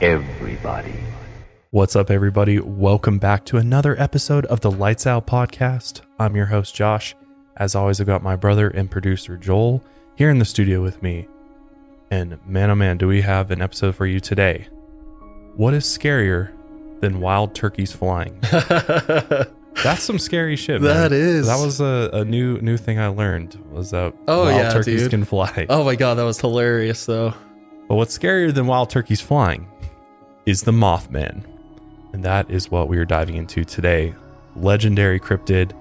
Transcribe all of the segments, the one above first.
everybody. What's up, everybody? Welcome back to another episode of the Lights Out Podcast. I'm your host, Josh. As always, I've got my brother and producer, Joel, here in the studio with me. And man, oh man, do we have an episode for you today. What is scarier than wild turkeys flying? That's some scary shit. Man. That is. That was a, a new new thing I learned was that Oh, wild yeah, turkeys dude. can fly. Oh my god, that was hilarious though. But what's scarier than wild turkeys flying is the Mothman. And that is what we are diving into today. Legendary cryptid,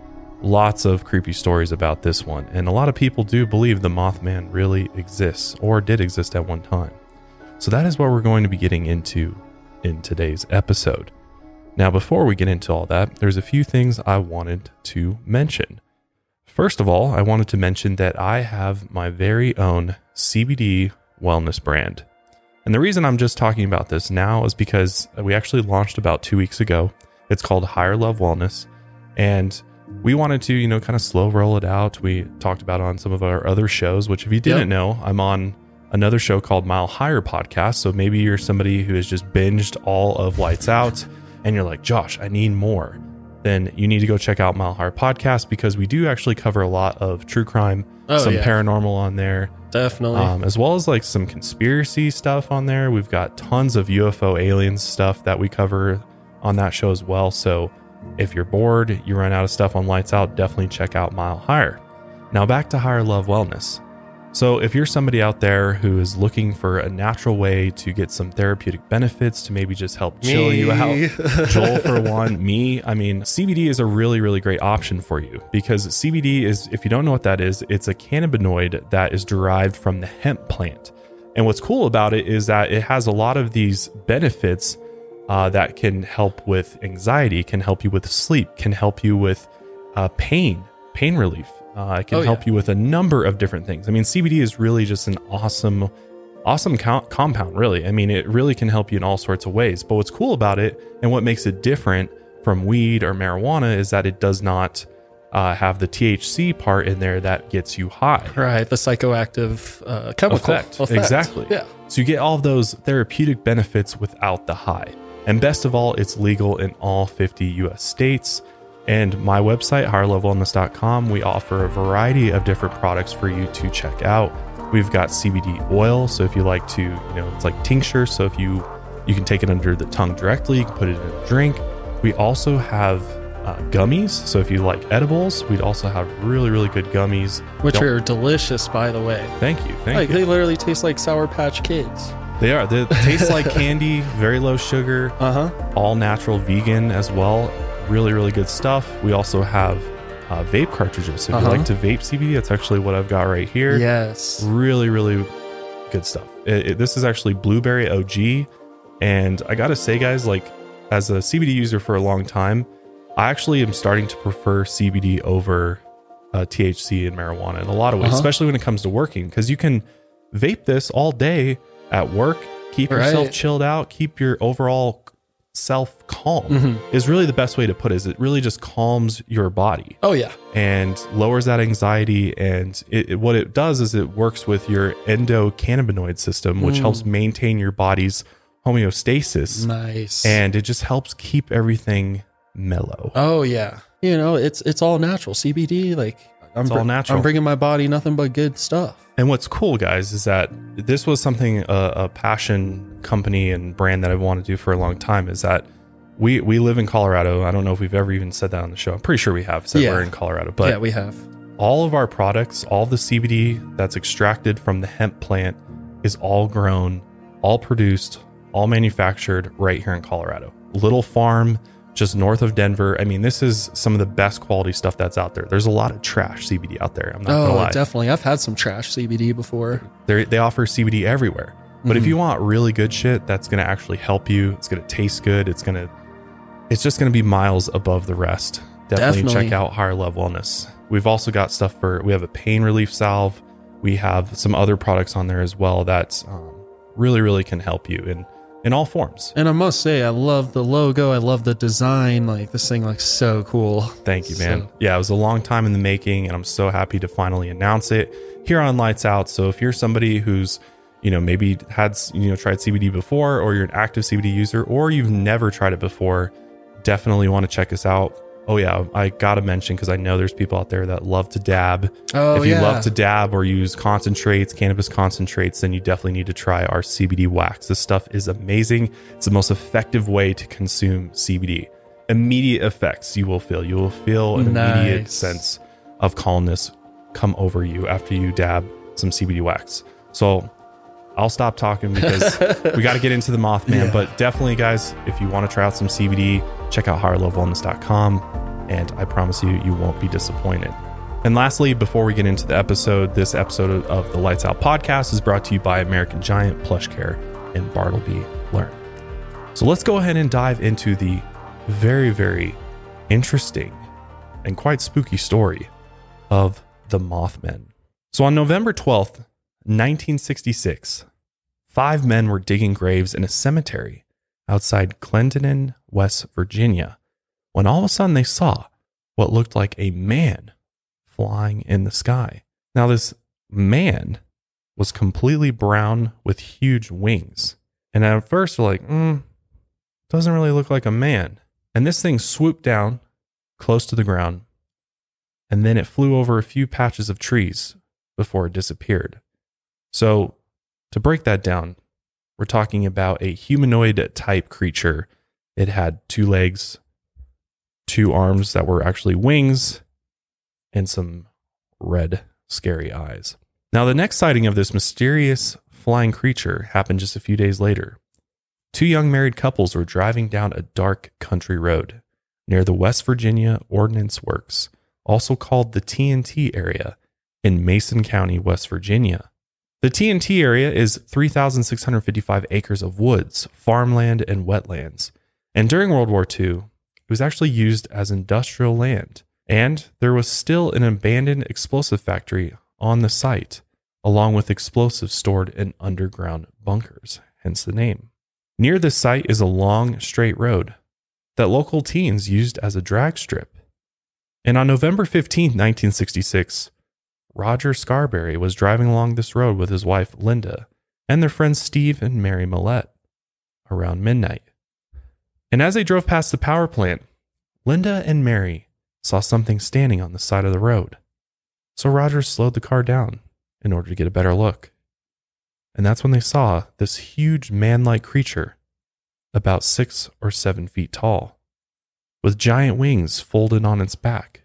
lots of creepy stories about this one. And a lot of people do believe the Mothman really exists or did exist at one time. So that is what we're going to be getting into in today's episode. Now, before we get into all that, there's a few things I wanted to mention. First of all, I wanted to mention that I have my very own CBD wellness brand. And the reason I'm just talking about this now is because we actually launched about two weeks ago. It's called Higher Love Wellness. And we wanted to, you know, kind of slow roll it out. We talked about it on some of our other shows, which if you didn't Yep. know, I'm on another show called Mile Higher Podcast. So maybe you're somebody who has just binged all of Lights Out and you're like, Josh, I need more. Then you need to go check out Mile Higher Podcast because we do actually cover a lot of true crime, Oh, some yeah. paranormal on there Definitely. um, as well as like some conspiracy stuff on there. We've got tons of UFO aliens stuff that we cover on that show as well. So if you're bored, you run out of stuff on Lights Out, definitely check out Mile Higher. Now back to Higher Love Wellness. So if you're somebody out there who is looking for a natural way to get some therapeutic benefits to maybe just help chill you out, Joel for one, me, I mean, CBD is a really, really great option for you because CBD is, if you don't know what that is, it's a cannabinoid that is derived from the hemp plant. And what's cool about it is that it has a lot of these benefits uh, that can help with anxiety, can help you with sleep, can help you with uh, pain, pain relief. Uh, it can Oh, help yeah. you with a number of different things. I mean, CBD is really just an awesome, awesome co- compound, really. I mean, it really can help you in all sorts of ways. But what's cool about it and what makes it different from weed or marijuana is that it does not uh, have the THC part in there that gets you high right, the psychoactive uh, chemical effect. Exactly. Yeah. So you get all of those therapeutic benefits without the high. And best of all, it's legal in all 50 US states. And my website, higherlovewellness.com, we offer a variety of different products for you to check out. We've got CBD oil. So if you like to, you know, it's like tincture. So if you you can take it under the tongue directly, you can put it in a drink. We also have uh, gummies. So if you like edibles, we'd also have really, really good gummies. Which Don't- are delicious, by the way. thank you. Thank Like you. they literally taste like Sour Patch Kids. They are. They taste like candy, very low sugar, Uh huh. all natural vegan as well. Really, really good stuff. We also have uh, vape cartridges. So if Uh-huh. you like to vape CBD, that's actually what I've got right here. Yes. Really, really good stuff. It- it- this is actually Blueberry OG. And I got to say, guys, like as a CBD user for a long time, I actually am starting to prefer CBD over uh, THC and marijuana in a lot of ways, Uh-huh. especially when it comes to working, because you can vape this all day at work, keep yourself chilled out, keep your overall self calm. Mhm. Is really the best way to put it. Is it really just calms your body Oh yeah. and lowers that anxiety. And it, it- what it does is it works with your endocannabinoid system, which Mm. helps maintain your body's homeostasis, Nice. and it just helps keep everything mellow. oh yeah. You know, it's it's all natural. CBD, like I'm It's all br- natural. I'm bringing my body nothing but good stuff. And what's cool, guys, is that this was something a, a passion company and brand that I've wanted to do for a long time. Is that we we live in Colorado. I don't know if we've ever even said that on the show. I'm pretty sure we have said Yeah. we're in Colorado, but yeah, we have. all of our products, all the CBD that's extracted from the hemp plant is all grown, all produced, all manufactured right here in Colorado. Little farm just north of Denver. I mean, this is some of the best quality stuff that's out there. There's a lot of trash CBD out there. I'm not gonna Oh, lie. definitely. I've had some trash CBD before. They they offer CBD everywhere. But if Mhm. you want really good shit that's going to actually help you, it's going to taste good, it's going to it's just going to be miles above the rest. Definitely, Definitely. check out Higher Love Wellness. We've also got stuff for we have a pain relief salve. We have some other products on there as well that um, really really can help you in in all forms. And I must say, I love the logo. I love the design. Like this thing looks so cool. Thank you, man. So- yeah, it was a long time in the making, and I'm so happy to finally announce it here on Lights Out. So if you're somebody who's you know, maybe had, you know, tried CBD before, or you're an active CBD user, or you've never tried it before, definitely want to check us out. Oh, yeah, I got to mention because I know there's people out there that love to dab. Oh, if you yeah. love to dab or use concentrates, cannabis concentrates, then you definitely need to try our CBD wax. This stuff is amazing. It's the most effective way to consume CBD. Immediate effects you will feel. You will feel an immediate sense of calmness come over you after you dab some CBD wax. So I'll stop talking because we got to get into the Mothman. Yeah. But definitely, guys, if you want to try out some CBD, check out higherlovewellness.com. And I promise you, you won't be disappointed. And lastly, before we get into the episode, this episode of the Lights Out podcast is brought to you by American Giant, Plush Care, and Bartleby Learn. So let's go ahead and dive into the very, very interesting and quite spooky story of the Mothmen. So on November 12th, 1966, five men were digging graves in a cemetery outside Clendenin, West Virginia, when all of a sudden they saw what looked like a man flying in the sky. Now, this man was completely brown with huge wings. And at first, we're like, mm, doesn't really look like a man. And this thing swooped down close to the ground, and then it flew over a few patches of trees before it disappeared. So, to break that down, we're talking about a humanoid type creature. It had two legs, two arms that were actually wings, and some red, scary eyes. Now, the next sighting of this mysterious flying creature happened just a few days later. Two young married couples were driving down a dark country road near the West Virginia Ordnance Works, also called the TNT area, in Mason County, West Virginia. The TNT area is 3,655 acres of woods, farmland, and wetlands. And during World War II, it was actually used as industrial land. And there was still an abandoned explosive factory on the site, along with explosives stored in underground bunkers, hence the name. Near the site is a long, straight road that local teens used as a drag strip. And on November 15, 1966, Roger Scarberry was driving along this road with his wife Linda and their friends Steve and Mary Mallette around midnight. And as they drove past the power plant, Linda and Mary saw something standing on the side of the road. So Roger slowed the car down in order to get a better look. And that's when they saw this huge man like creature, about six or seven feet tall, with giant wings folded on its back.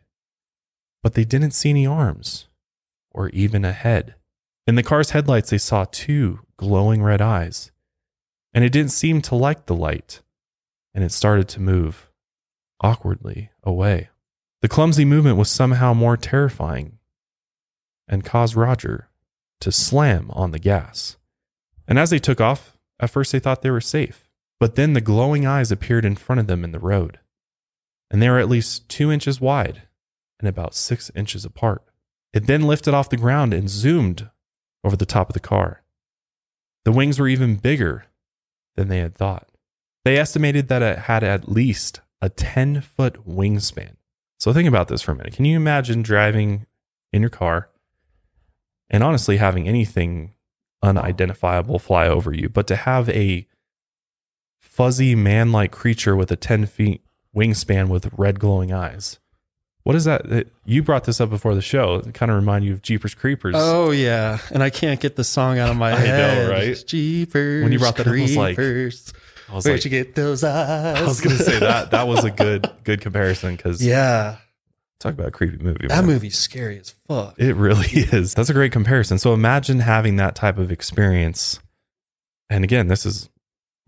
But they didn't see any arms or even a head. In the car's headlights, they saw two glowing red eyes, and it didn't seem to like the light, and it started to move awkwardly away. The clumsy movement was somehow more terrifying and caused Roger to slam on the gas. And as they took off, at first they thought they were safe, but then the glowing eyes appeared in front of them in the road, and they were at least two inches wide and about six inches apart. It then lifted off the ground and zoomed over the top of the car. The wings were even bigger than they had thought. They estimated that it had at least a 10 foot wingspan. So think about this for a minute. Can you imagine driving in your car and honestly having anything unidentifiable fly over you, but to have a fuzzy man like creature with a 10 feet wingspan with red glowing eyes? What is that? that- You brought this up before the show. It kind of remind you of Jeepers Creepers. Oh yeah, and I can't get the song out of my I know, head. right? Jeepers, When you brought that up, I was like- creepers. I was Where'd like, you get those eyes? I was gonna say that that was a good good comparison because yeah, talk about a creepy movie. that man. movie's scary as fuck. It really is. That's a great comparison. So imagine having that type of experience. And again, this is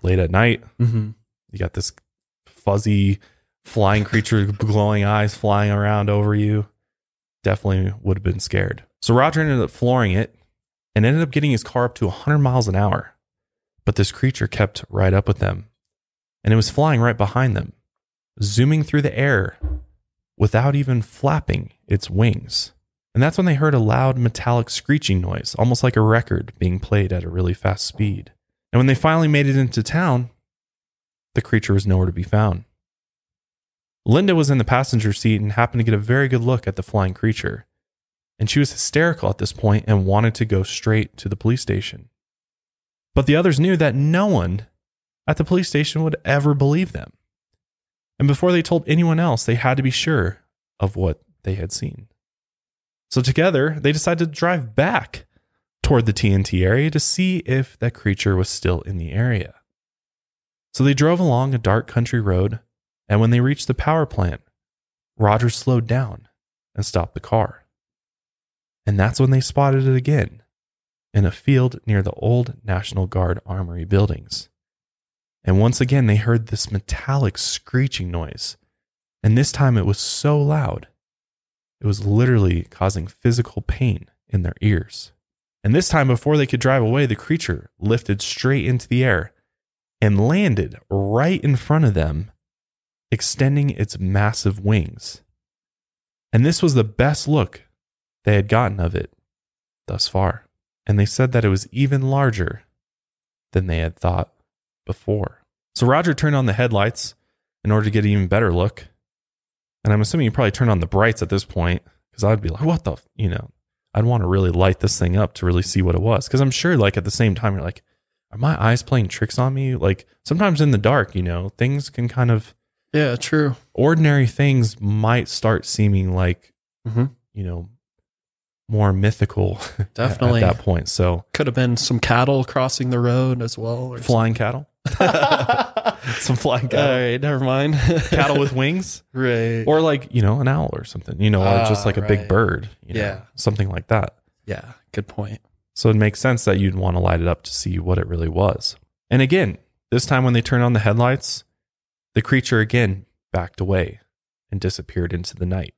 late at night. Mm-hmm. You got this fuzzy flying creature, with glowing eyes flying around over you. Definitely would have been scared. So Roger ended up flooring it and ended up getting his car up to 100 miles an hour. But this creature kept right up with them and it was flying right behind them, zooming through the air without even flapping its wings. And that's when they heard a loud metallic screeching noise, almost like a record being played at a really fast speed. And when they finally made it into town, the creature was nowhere to be found. Linda was in the passenger seat and happened to get a very good look at the flying creature. And she was hysterical at this point and wanted to go straight to the police station. But the others knew that no one at the police station would ever believe them. And before they told anyone else, they had to be sure of what they had seen. So together, they decided to drive back toward the TNT area to see if that creature was still in the area. So they drove along a dark country road, and when they reached the power plant, Roger slowed down and stopped the car. And that's when they spotted it again in a field near the old National Guard Armory buildings. And once again, they heard this metallic screeching noise. And this time it was so loud, it was literally causing physical pain in their ears. And this time, before they could drive away, the creature lifted straight into the air and landed right in front of them, extending its massive wings. And this was the best look they had gotten of it thus far. And they said that it was even larger than they had thought before. So Roger turned on the headlights in order to get an even better look. And I'm assuming you probably turned on the brights at this point because I'd be like, what the, f-? you know, I'd want to really light this thing up to really see what it was. Because I'm sure, like, at the same time, you're like, are my eyes playing tricks on me? Like, sometimes in the dark, you know, things can kind of, Yeah, true. ordinary things might start seeming like, hmm you know, more mythical Definitely. at that point. So, Could have been some cattle crossing the road as well. Flying cattle, some flying cattle, right, never mind. cattle with wings. right. or like you know an owl or something you know or just Ah, like a big bird you know, Yeah. something like that yeah, good point. so it makes sense that you'd want to light it up to see what it really was and again this time when they turn on the headlights the creature again backed away and disappeared into the night.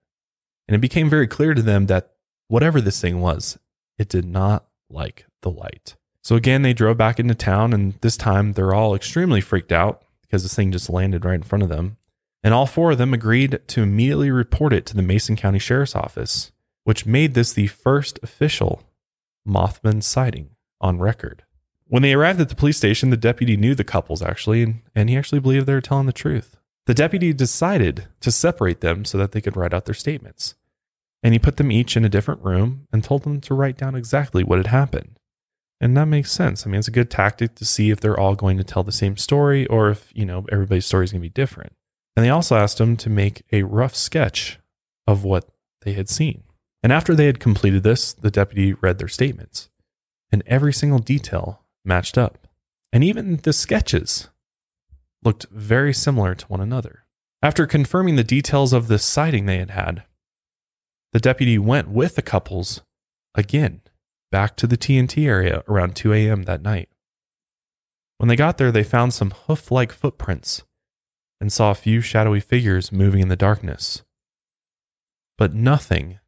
And it became very clear to them that whatever this thing was it did not like the light. So again they drove back into town and this time they're all extremely freaked out because this thing just landed right in front of them. And all four of them agreed to immediately report it to the Mason County Sheriff's Office, which made this the first official Mothman sighting on record. When they arrived at the police station, the deputy knew the couples actually, and, and he actually believed they were telling the truth. The deputy decided to separate them so that they could write out their statements. And he put them each in a different room and told them to write down exactly what had happened. And that makes sense. I mean, it's a good tactic to see if they're all going to tell the same story or if, you know, everybody's story is going to be different. And they also asked him to make a rough sketch of what they had seen. And after they had completed this, the deputy read their statements, and every single detail matched up. And even the sketches looked very similar to one another. After confirming the details of the sighting they had had, the deputy went with the couples again back to the TNT area around 2 a.m. that night. When they got there, they found some hoof like footprints and saw a few shadowy figures moving in the darkness. But nothing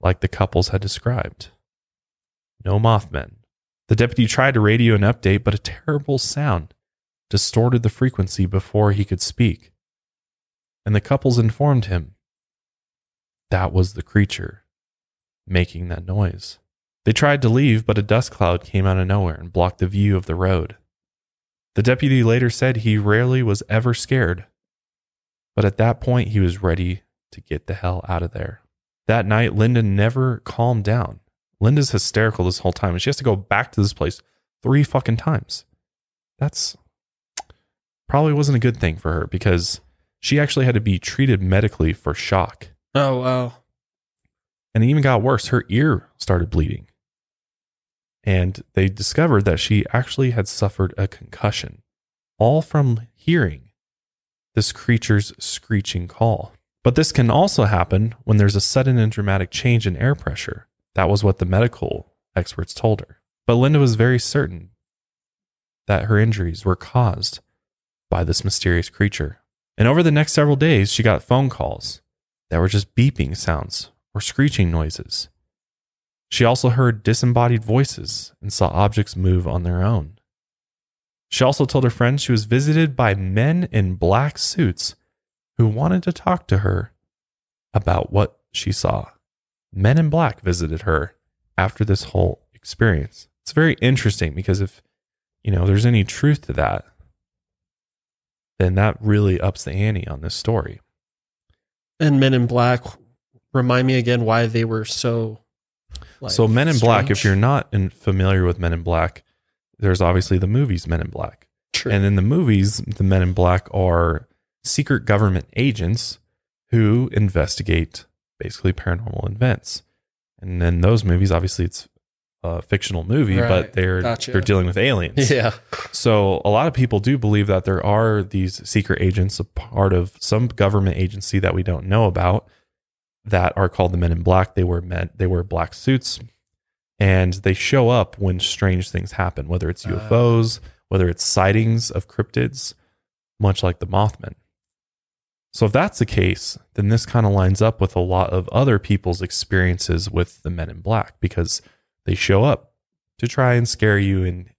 like the couples had described. No Mothmen. The deputy tried to radio an update, but a terrible sound distorted the frequency before he could speak. And the couples informed him that was the creature making that noise. They tried to leave, but a dust cloud came out of nowhere and blocked the view of the road. The deputy later said he rarely was ever scared, but at that point he was ready to get the hell out of there. That night, Linda never calmed down. Linda's hysterical this whole time, and she has to go back to this place three fucking times. That's probably wasn't a good thing for her because she actually had to be treated medically for shock. Oh wow. And it even got worse. Her ear started bleeding. And they discovered that she actually had suffered a concussion, all from hearing this creature's screeching call. But this can also happen when there's a sudden and dramatic change in air pressure. That was what the medical experts told her. But Linda was very certain that her injuries were caused by this mysterious creature. And over the next several days, she got phone calls that were just beeping sounds or screeching noises. She also heard disembodied voices and saw objects move on their own. She also told her friends she was visited by men in black suits who wanted to talk to her about what she saw. Men in black visited her after this whole experience. It's very interesting because if you know there's any truth to that, then that really ups the ante on this story. And Men in Black, remind me again why they were so. Like, so Men in Black, if you're not in, familiar with Men in Black, there's obviously the movies Men in Black. True. And in the movies, the Men in Black are secret government agents who investigate basically paranormal events. And then those movies, obviously it's a fictional movie, Right. but they're Gotcha. they're dealing with aliens. yeah. So a lot of people do believe that there are these secret agents, a part of some government agency that we don't know about, that are called the Men in Black. They wear men, they wear black suits, and they show up when strange things happen, whether it's. UFOs, oh. whether it's sightings of cryptids, much like the Mothman. So if that's the case, then this kind of lines up with a lot of other people's experiences with the Men in Black because they show up to try and scare you and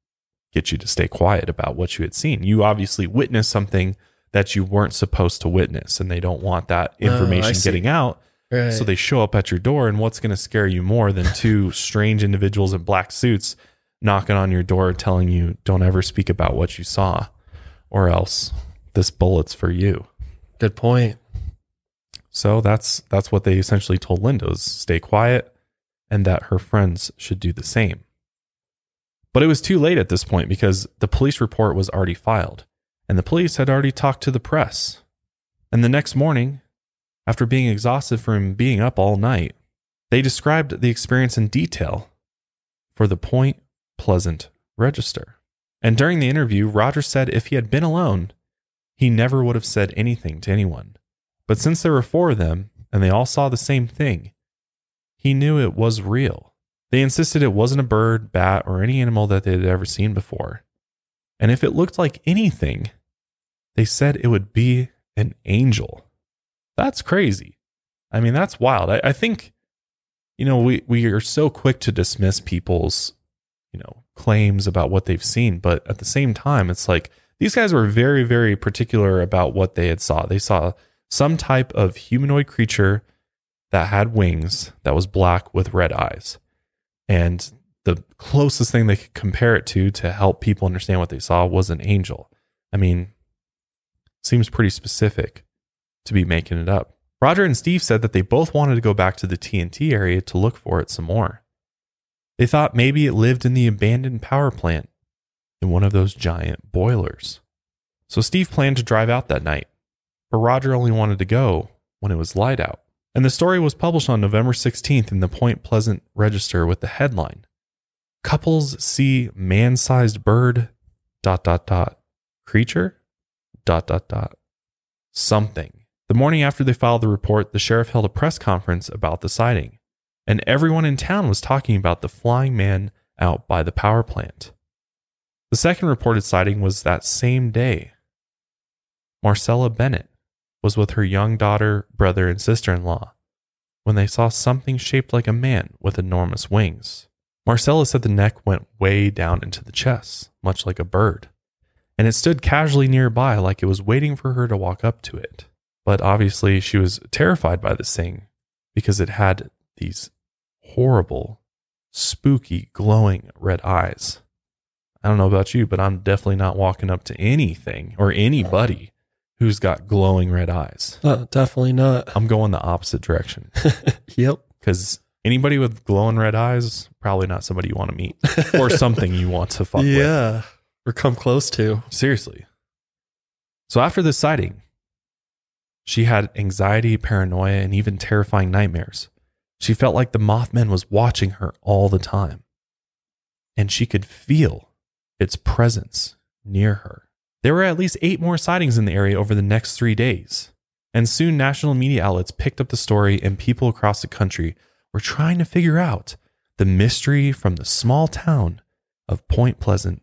get you to stay quiet about what you had seen. You obviously witnessed something that you weren't supposed to witness, and they don't want that Oh, information see. getting out. Right. So they show up at your door, and what's going to scare you more than two strange individuals in black suits knocking on your door telling you, don't ever speak about what you saw, or else this bullet's for you. Good point. So that's that's what they essentially told Linda stay quiet and that her friends should do the same. But it was too late at this point because the police report was already filed and the police had already talked to the press. And the next morning, after being exhausted from being up all night, they described the experience in detail for the Point Pleasant Register. And during the interview, Roger said if he had been alone, he never would have said anything to anyone. But since there were four of them and they all saw the same thing, he knew it was real. They insisted it wasn't a bird, bat, or any animal that they had ever seen before. And if it looked like anything, they said it would be an angel. That's crazy. I mean, that's wild. I, I think, you know, we, we are so quick to dismiss people's, you know, claims about what they've seen. But at the same time, it's like these guys were very, very particular about what they had saw. They saw some type of humanoid creature that had wings that was black with red eyes. And the closest thing they could compare it to to help people understand what they saw was an angel. I mean, seems pretty specific to be making it up. Roger and Steve said that they both wanted to go back to the TNT area to look for it some more. They thought maybe it lived in the abandoned power plant in one of those giant boilers. So Steve planned to drive out that night, but Roger only wanted to go when it was light out. And the story was published on November 16th in the Point Pleasant Register with the headline Couples see man sized bird, dot, dot, dot, creature, dot, dot, dot, something. The morning after they filed the report, the sheriff held a press conference about the sighting, and everyone in town was talking about the flying man out by the power plant. The second reported sighting was that same day. Marcella Bennett was with her young daughter, brother, and sister in law when they saw something shaped like a man with enormous wings. Marcella said the neck went way down into the chest, much like a bird, and it stood casually nearby like it was waiting for her to walk up to it. But obviously, she was terrified by this thing because it had these horrible, spooky, glowing red eyes. I don't know about you, but I'm definitely not walking up to anything or anybody who's got glowing red eyes. Uh, definitely not. I'm going the opposite direction yep. because anybody with glowing red eyes, probably not somebody you want to meet or something you want to fuck with. yeah. Or come close to. Seriously. So after this sighting, she had anxiety, paranoia, and even terrifying nightmares. She felt like the Mothman was watching her all the time. And she could feel its presence near her. There were at least eight more sightings in the area over the next three days. And soon national media outlets picked up the story, and people across the country were trying to figure out the mystery from the small town of Point Pleasant,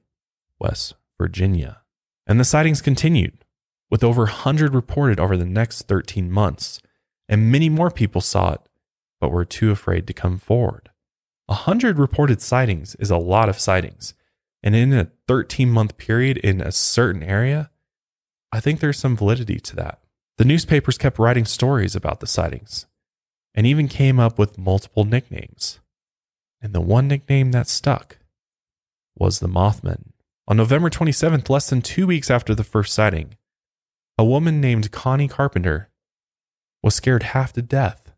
West Virginia. And the sightings continued, with over 100 reported over the next 13 months, and many more people saw it, but were too afraid to come forward. 100 reported sightings is a lot of sightings, and in a 13 month period in a certain area, I think there's some validity to that. The newspapers kept writing stories about the sightings and even came up with multiple nicknames. And the one nickname that stuck was the Mothman. On November 27th, less than two weeks after the first sighting, a woman named Connie Carpenter was scared half to death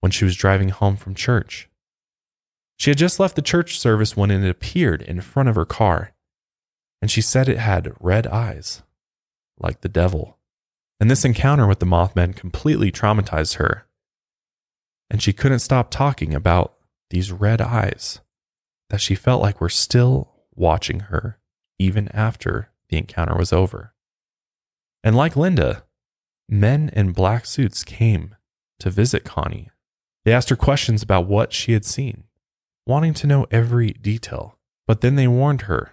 when she was driving home from church. She had just left the church service when it appeared in front of her car, and she said it had red eyes, like the devil. And this encounter with the Mothman completely traumatized her. And she couldn't stop talking about these red eyes that she felt like were still watching her even after the encounter was over. And like Linda, men in black suits came to visit Connie. They asked her questions about what she had seen, wanting to know every detail. But then they warned her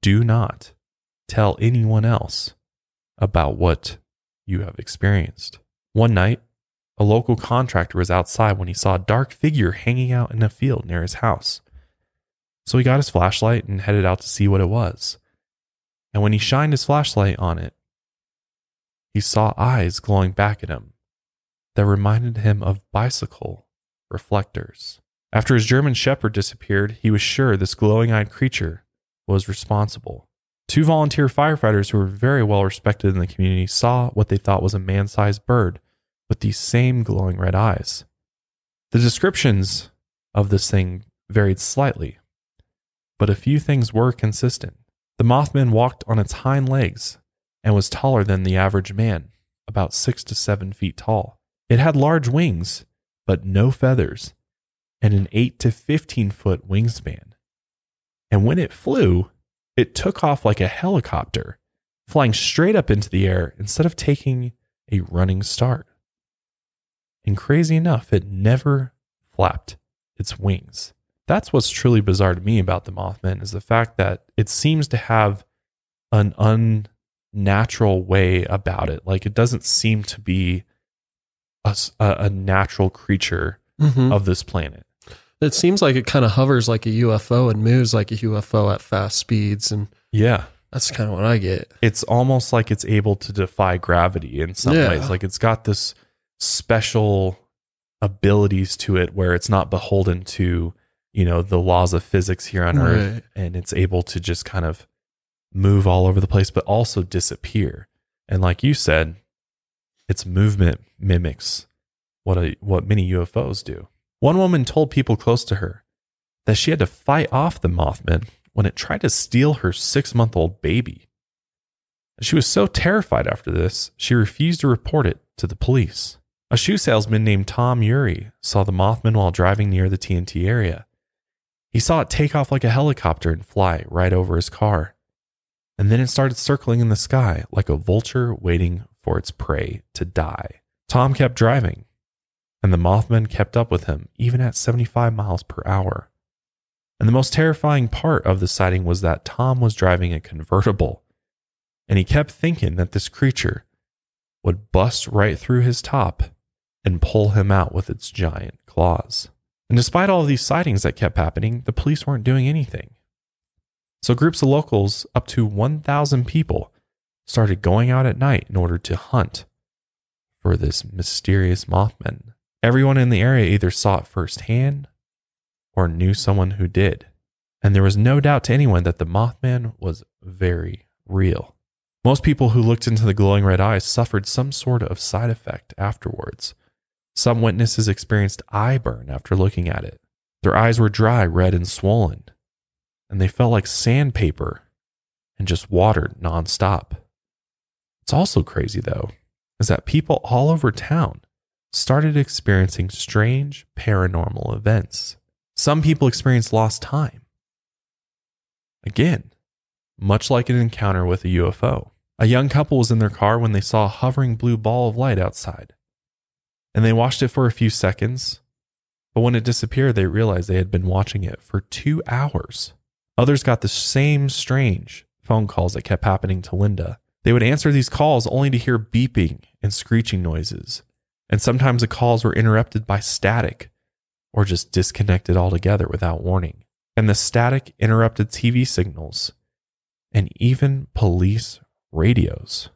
do not tell anyone else about what you have experienced. One night, a local contractor was outside when he saw a dark figure hanging out in a field near his house. So he got his flashlight and headed out to see what it was. And when he shined his flashlight on it, he saw eyes glowing back at him that reminded him of bicycle reflectors. After his German Shepherd disappeared, he was sure this glowing eyed creature was responsible. Two volunteer firefighters who were very well respected in the community saw what they thought was a man sized bird with these same glowing red eyes. The descriptions of this thing varied slightly, but a few things were consistent. The Mothman walked on its hind legs and was taller than the average man, about six to seven feet tall. It had large wings, but no feathers, and an 8 to 15 foot wingspan. And when it flew, it took off like a helicopter, flying straight up into the air instead of taking a running start. And crazy enough, it never flapped its wings. That's what's truly bizarre to me about the Mothman is the fact that it seems to have an unnatural way about it. Like it doesn't seem to be a, a natural creature Mhm. of this planet. It seems like it kind of hovers like a UFO and moves like a UFO at fast speeds. And Yeah. that's kind of what I get. It's almost like it's able to defy gravity in some Yeah. ways. Like it's got this special abilities to it where it's not beholden to, you know, the laws of physics here on Earth. And it's able to just kind of move all over the place, but also disappear. And like you said, its movement mimics what a, what many UFOs do. One woman told people close to her that she had to fight off the Mothman when it tried to steal her six month old baby. She was so terrified after this, she refused to report it to the police. A shoe salesman named Tom Ury saw the Mothman while driving near the TNT area. He saw it take off like a helicopter and fly right over his car. And then it started circling in the sky like a vulture waiting for its prey to die. Tom kept driving, and the Mothman kept up with him, even at 75 miles per hour. And the most terrifying part of the sighting was that Tom was driving a convertible, and he kept thinking that this creature would bust right through his top and pull him out with its giant claws. And despite all of these sightings that kept happening, the police weren't doing anything. So groups of locals, up to 1,000 people, started going out at night in order to hunt for this mysterious Mothman. Everyone in the area either saw it firsthand or knew someone who did. And there was no doubt to anyone that the Mothman was very real. Most people who looked into the glowing red eyes suffered some sort of side effect afterwards. Some witnesses experienced eye burn after looking at it. Their eyes were dry, red, and swollen, and they felt like sandpaper and just watered nonstop. It's also crazy, though, is that people all over town started experiencing strange paranormal events. Some people experienced lost time. Again, much like an encounter with a UFO. A young couple was in their car when they saw a hovering blue ball of light outside. And they watched it for a few seconds, but when it disappeared, they realized they had been watching it for two hours. Others got the same strange phone calls that kept happening to Linda. They would answer these calls only to hear beeping and screeching noises. And sometimes the calls were interrupted by static or just disconnected altogether without warning. And the static interrupted TV signals and even police radios.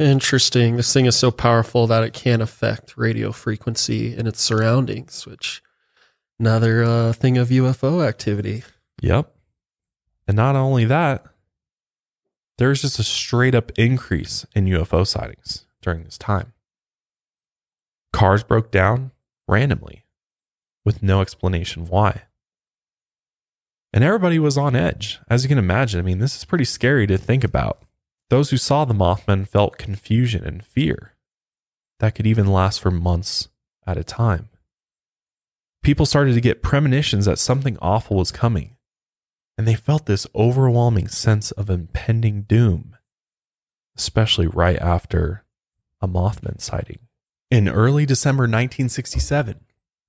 Interesting. This thing is so powerful that it can affect radio frequency and its surroundings, which another uh, thing of UFO activity. Yep. And not only that, there's just a straight up increase in UFO sightings during this time. Cars broke down randomly with no explanation why. And everybody was on edge. As you can imagine, I mean, this is pretty scary to think about. Those who saw the Mothman felt confusion and fear that could even last for months at a time. People started to get premonitions that something awful was coming, and they felt this overwhelming sense of impending doom, especially right after a Mothman sighting. In early December 1967,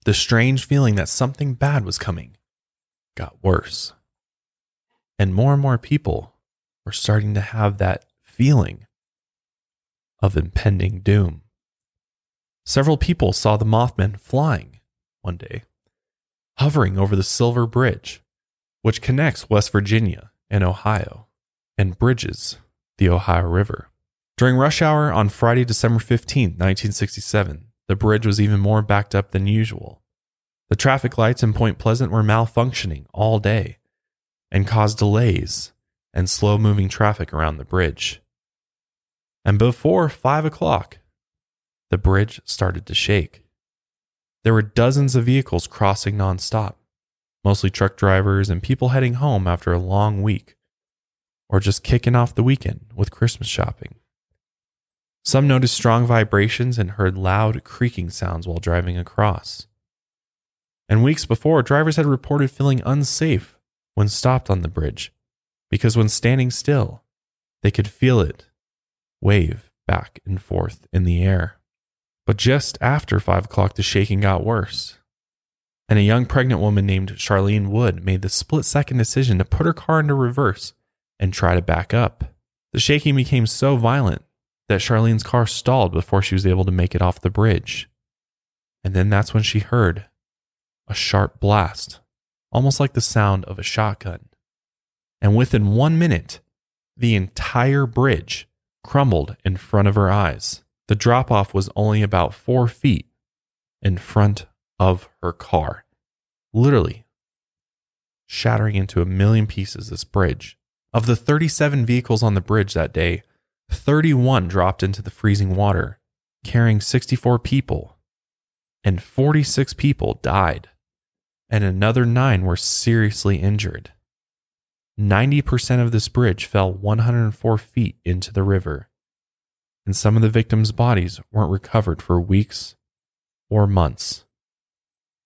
the strange feeling that something bad was coming got worse. And more and more people were starting to have that feeling of impending doom. Several people saw the Mothman flying one day, hovering over the Silver Bridge, which connects West Virginia and Ohio and bridges the Ohio River. During rush hour on Friday, December 15, 1967, the bridge was even more backed up than usual. The traffic lights in Point Pleasant were malfunctioning all day and caused delays and slow moving traffic around the bridge. And before 5 o'clock, the bridge started to shake. There were dozens of vehicles crossing nonstop, mostly truck drivers and people heading home after a long week, or just kicking off the weekend with Christmas shopping. Some noticed strong vibrations and heard loud creaking sounds while driving across. And weeks before, drivers had reported feeling unsafe when stopped on the bridge because when standing still, they could feel it wave back and forth in the air. But just after five o'clock, the shaking got worse. And a young pregnant woman named Charlene Wood made the split second decision to put her car into reverse and try to back up. The shaking became so violent that Charlene's car stalled before she was able to make it off the bridge. And then that's when she heard a sharp blast, almost like the sound of a shotgun. And within one minute, the entire bridge crumbled in front of her eyes. The drop off was only about four feet in front of her car, literally shattering into a million pieces this bridge. Of the 37 vehicles on the bridge that day, 31 dropped into the freezing water, carrying 64 people, and 46 people died, and another nine were seriously injured. 90% of this bridge fell 104 feet into the river, and some of the victims' bodies weren't recovered for weeks or months.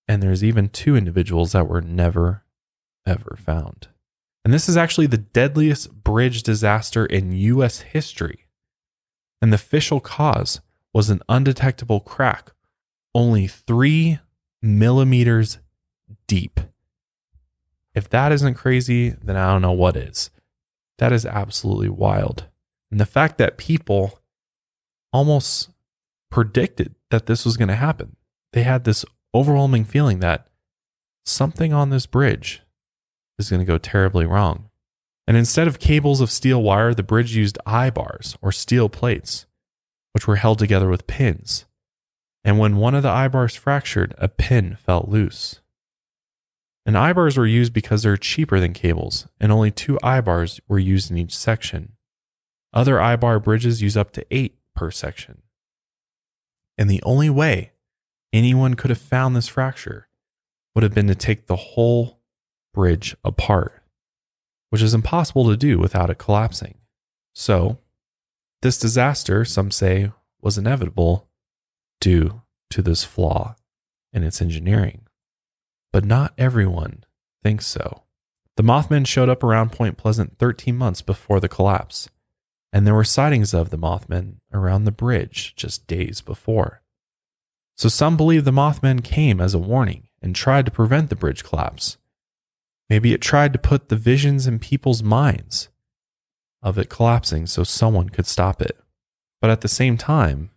And there's even two individuals that were never, ever found. And this is actually the deadliest bridge disaster in US history. And the official cause was an undetectable crack only three millimeters deep. If that isn't crazy, then I don't know what is. That is absolutely wild. And the fact that people almost predicted that this was going to happen, they had this overwhelming feeling that something on this bridge is going to go terribly wrong. And instead of cables of steel wire, the bridge used eye bars or steel plates, which were held together with pins. And when one of the eye bars fractured, a pin fell loose. And eye bars were used because they're cheaper than cables, and only two eye bars were used in each section. Other eye bar bridges use up to eight per section. And the only way anyone could have found this fracture would have been to take the whole bridge apart, which is impossible to do without it collapsing. So, this disaster, some say, was inevitable due to this flaw in its engineering but not everyone thinks so. The Mothman showed up around Point Pleasant 13 months before the collapse, and there were sightings of the Mothman around the bridge just days before. So some believe the Mothman came as a warning and tried to prevent the bridge collapse. Maybe it tried to put the visions in people's minds of it collapsing so someone could stop it. But at the same time,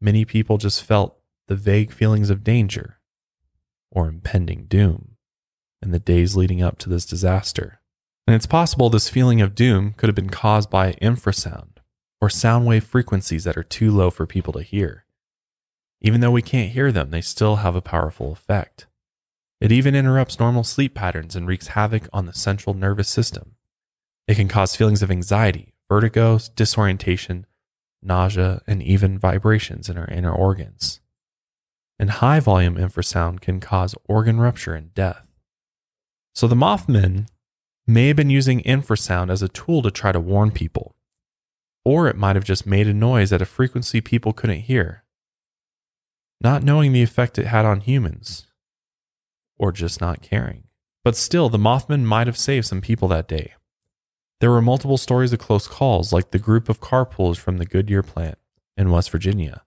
many people just felt the vague feelings of danger or impending doom in the days leading up to this disaster. And it's possible this feeling of doom could have been caused by infrasound or sound wave frequencies that are too low for people to hear. Even though we can't hear them, they still have a powerful effect. It even interrupts normal sleep patterns and wreaks havoc on the central nervous system. It can cause feelings of anxiety, vertigo, disorientation, nausea, and even vibrations in our inner organs and high volume infrasound can cause organ rupture and death. So the Mothman may have been using infrasound as a tool to try to warn people, or it might have just made a noise at a frequency people couldn't hear, not knowing the effect it had on humans, or just not caring. But still, the Mothman might have saved some people that day. There were multiple stories of close calls, like the group of carpoolers from the Goodyear plant in West Virginia.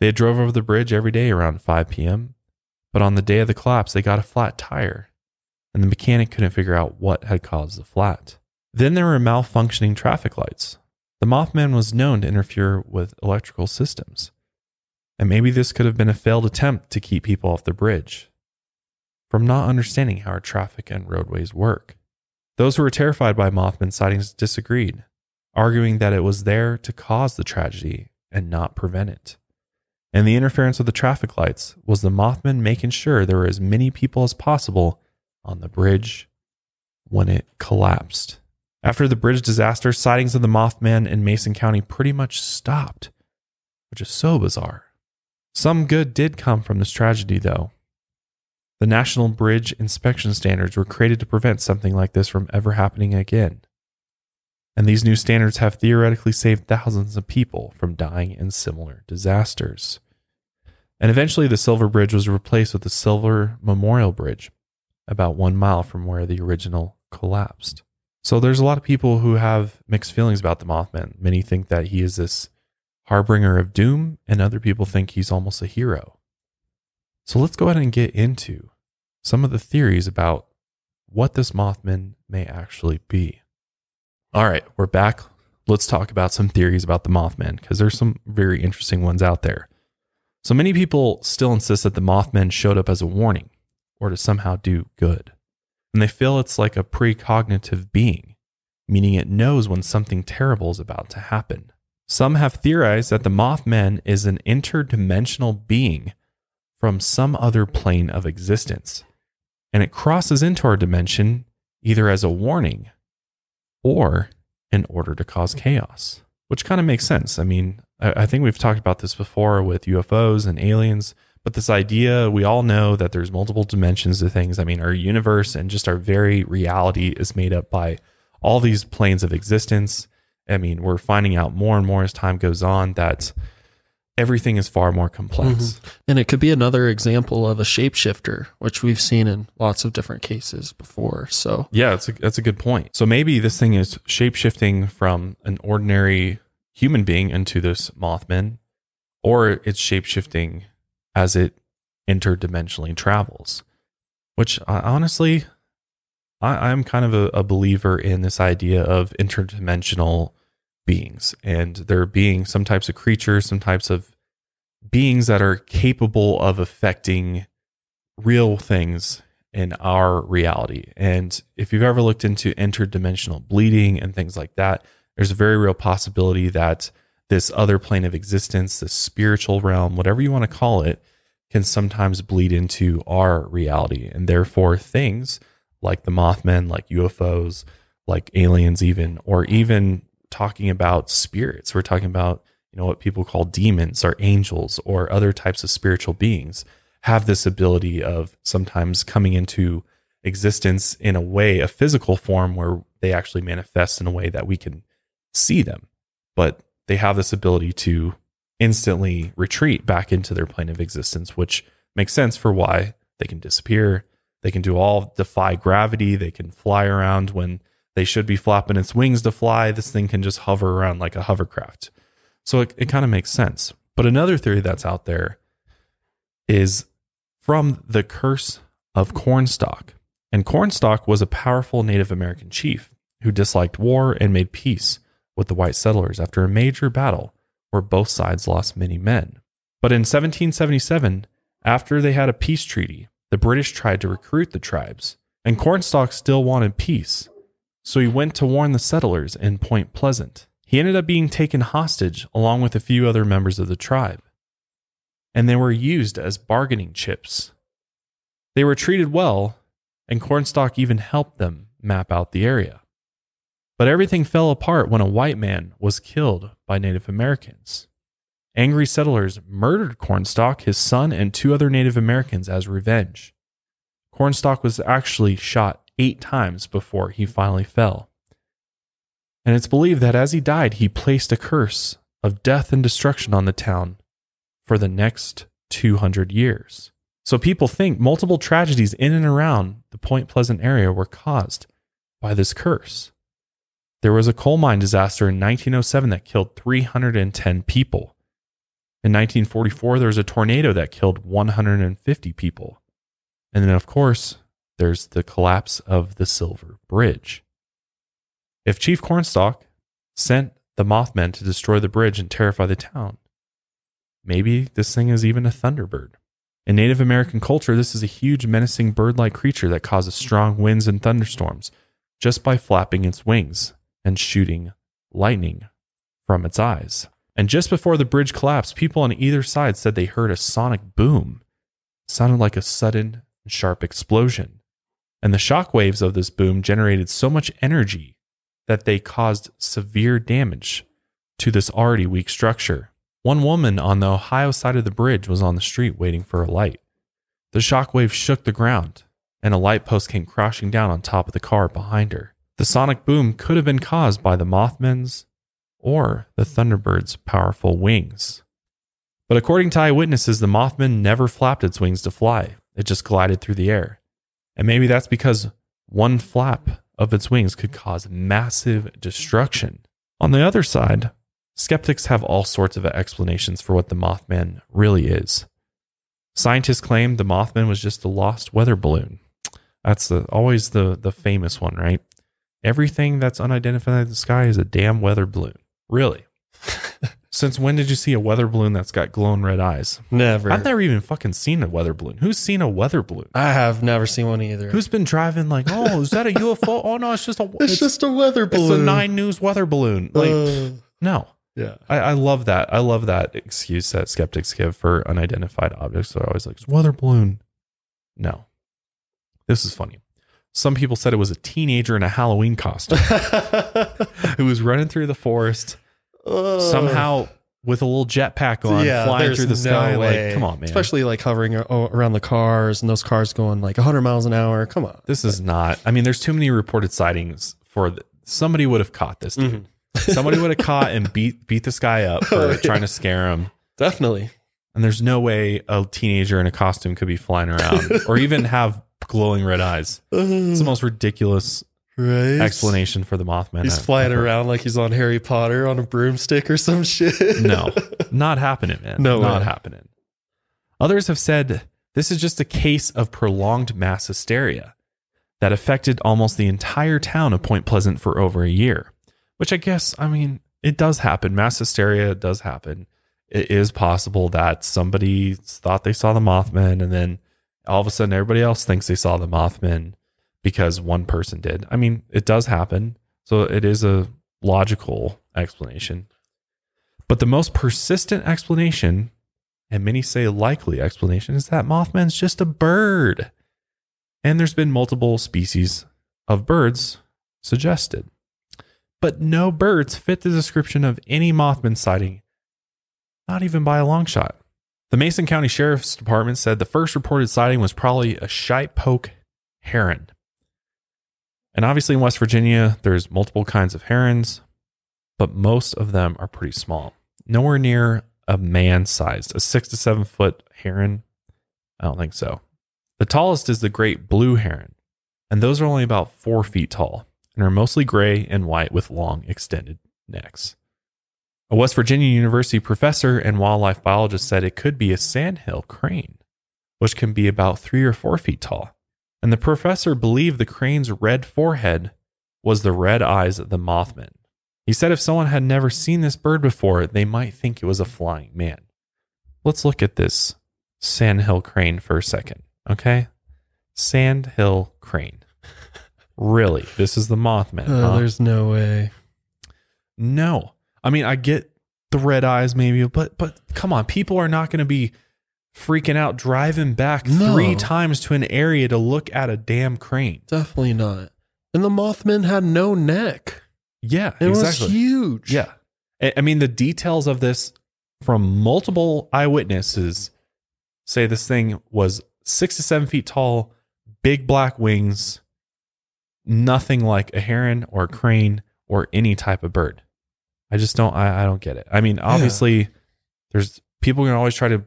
They drove over the bridge every day around 5 p.m., but on the day of the collapse, they got a flat tire, and the mechanic couldn't figure out what had caused the flat. Then there were malfunctioning traffic lights. The Mothman was known to interfere with electrical systems, and maybe this could have been a failed attempt to keep people off the bridge from not understanding how our traffic and roadways work. Those who were terrified by Mothman sightings disagreed, arguing that it was there to cause the tragedy and not prevent it. And the interference of the traffic lights was the Mothman making sure there were as many people as possible on the bridge when it collapsed. After the bridge disaster, sightings of the Mothman in Mason County pretty much stopped, which is so bizarre. Some good did come from this tragedy, though. The National Bridge Inspection Standards were created to prevent something like this from ever happening again. And these new standards have theoretically saved thousands of people from dying in similar disasters. And eventually, the Silver Bridge was replaced with the Silver Memorial Bridge, about one mile from where the original collapsed. So there's a lot of people who have mixed feelings about the Mothman. Many think that he is this harbinger of doom, and other people think he's almost a hero. So let's go ahead and get into some of the theories about what this Mothman may actually be. All right, we're back. Let's talk about some theories about the Mothman because there's some very interesting ones out there. So many people still insist that the Mothman showed up as a warning or to somehow do good. And they feel it's like a precognitive being, meaning it knows when something terrible is about to happen. Some have theorized that the Mothman is an interdimensional being from some other plane of existence, and it crosses into our dimension either as a warning or in order to cause chaos, which kind of makes sense. I mean, I, think we've talked about this before with UFOs and aliens, but this idea we all know that there's multiple dimensions to things. I mean, our universe and just our very reality is made up by all these planes of existence. I mean, we're finding out more and more as time goes on that everything is far more complex. Mm-hmm. And it could be another example of a shapeshifter, which we've seen in lots of different cases before. So yeah, that's a, that's a good point. So maybe this thing is shapeshifting from an ordinary human being into this Mothman, or it's shapeshifting as it interdimensionally travels. Which uh, honestly, I, I'm kind of a, a believer in this idea of interdimensional beings and there being some types of creatures, some types of beings that are capable of affecting real things in our reality. And if you've ever looked into interdimensional bleeding and things like that, there's a very real possibility that this other plane of existence, this spiritual realm, whatever you want to call it, can sometimes bleed into our reality. And therefore, things like the Mothman, like UFOs, like aliens, even, or even talking about spirits. We're talking about, you know, what people call demons or angels or other types of spiritual beings have this ability of sometimes coming into existence in a way, a physical form where they actually manifest in a way that we can see them. But they have this ability to instantly retreat back into their plane of existence, which makes sense for why they can disappear. They can do all defy gravity. They can fly around when they should be flapping its wings to fly. This thing can just hover around like a hovercraft. So it, it kind of makes sense. But another theory that's out there is from the curse of Cornstalk. And Cornstalk was a powerful Native American chief who disliked war and made peace with the white settlers after a major battle where both sides lost many men. But in 1777, after they had a peace treaty, the British tried to recruit the tribes, and Cornstalk still wanted peace. So he went to warn the settlers in Point Pleasant. He ended up being taken hostage along with a few other members of the tribe, and they were used as bargaining chips. They were treated well, and Cornstalk even helped them map out the area. But everything fell apart when a white man was killed by Native Americans. Angry settlers murdered Cornstalk, his son, and two other Native Americans as revenge. Cornstalk was actually shot eight times before he finally fell. And it's believed that as he died, he placed a curse of death and destruction on the town for the next 200 years. So people think multiple tragedies in and around the Point Pleasant area were caused by this curse. There was a coal mine disaster in 1907 that killed 310 people. In 1944, there was a tornado that killed 150 people. And then, of course, there's the collapse of the Silver Bridge. If Chief Cornstalk sent the Mothmen to destroy the bridge and terrify the town, maybe this thing is even a thunderbird. In Native American culture, this is a huge, menacing bird like creature that causes strong winds and thunderstorms just by flapping its wings and shooting lightning from its eyes. And just before the bridge collapsed, people on either side said they heard a sonic boom. It sounded like a sudden, sharp explosion. And the shock waves of this boom generated so much energy that they caused severe damage to this already weak structure. One woman on the Ohio side of the bridge was on the street waiting for a light. The shock wave shook the ground, and a light post came crashing down on top of the car behind her. The sonic boom could have been caused by the Mothman's or the Thunderbird's powerful wings. But according to eyewitnesses, the Mothman never flapped its wings to fly, it just glided through the air. And maybe that's because one flap of its wings could cause massive destruction. On the other side, skeptics have all sorts of explanations for what the Mothman really is. Scientists claim the Mothman was just a lost weather balloon. That's the, always the, the famous one, right? Everything that's unidentified in the sky is a damn weather balloon. Really? Since when did you see a weather balloon that's got glowing red eyes? Never. I've never even fucking seen a weather balloon. Who's seen a weather balloon? I have never seen one either. Who's been driving like, oh, is that a UFO? Oh no, it's just a it's, just a weather balloon. it's a nine news weather balloon. Like, Uh, no. yeah. I, I love that. I love that excuse that skeptics give for unidentified objects. They're always like, it's a weather balloon. No. This is funny. Some people said it was a teenager in a Halloween costume who was running through the forest somehow with a little jetpack on, flying through the no sky. way. Like, come on, man. Especially like hovering around the cars and those cars going like 100 miles an hour. Come on. this is not. I mean, there's too many reported sightings for the, somebody would have caught this dude. Mm-hmm. somebody would have caught and beat beat this guy up for Oh, yeah. trying to scare him. Definitely. And there's no way a teenager in a costume could be flying around or even have glowing red eyes. It's the most ridiculous right. explanation for the Mothman. He's I've flying ever- around like he's on Harry Potter on a broomstick or some shit. No, not happening, man. No not way. happening. Others have said this is just a case of prolonged mass hysteria that affected almost the entire town of Point Pleasant for over a year. Which I guess, I mean, it does happen. Mass hysteria does happen. It is possible that somebody thought they saw the Mothman and then all of a sudden everybody else thinks they saw the Mothman because one person did. I mean, it does happen. So it is a logical explanation. But the most persistent explanation, and many say likely explanation, is that Mothman's just a bird. And there's been multiple species of birds suggested. But no birds fit the description of any Mothman sighting, not even by a long shot. The Mason County Sheriff's Department said the first reported sighting was probably a shite poke heron. And obviously in West Virginia, there's multiple kinds of herons, but most of them are pretty small. Nowhere near a man sized, a six to seven foot heron. I don't think so. The tallest is the great blue heron, and those are only about four feet tall and are mostly gray and white with long extended necks. A West Virginia University professor and wildlife biologist said it could be a sandhill crane, which can be about three or four feet tall. And the professor believed the crane's red forehead was the red eyes of the Mothman. He said if someone had never seen this bird before, they might think it was a flying man. Let's look at this sandhill crane for a second, okay? Sandhill crane. really? This is the Mothman? Uh, huh? There's no way. No. I mean, I get the red eyes maybe, but but come on, people are not going to be freaking out driving back No. 3 times to an area to look at a damn crane. Definitely not. And the Mothman had no neck. Yeah, It exactly. was huge. Yeah. I mean, the details of this from multiple eyewitnesses say this thing was six to seven feet tall, big black wings, nothing like a heron or a crane or any type of bird. I just don't I, I don't get it. I mean, obviously there's people can always try to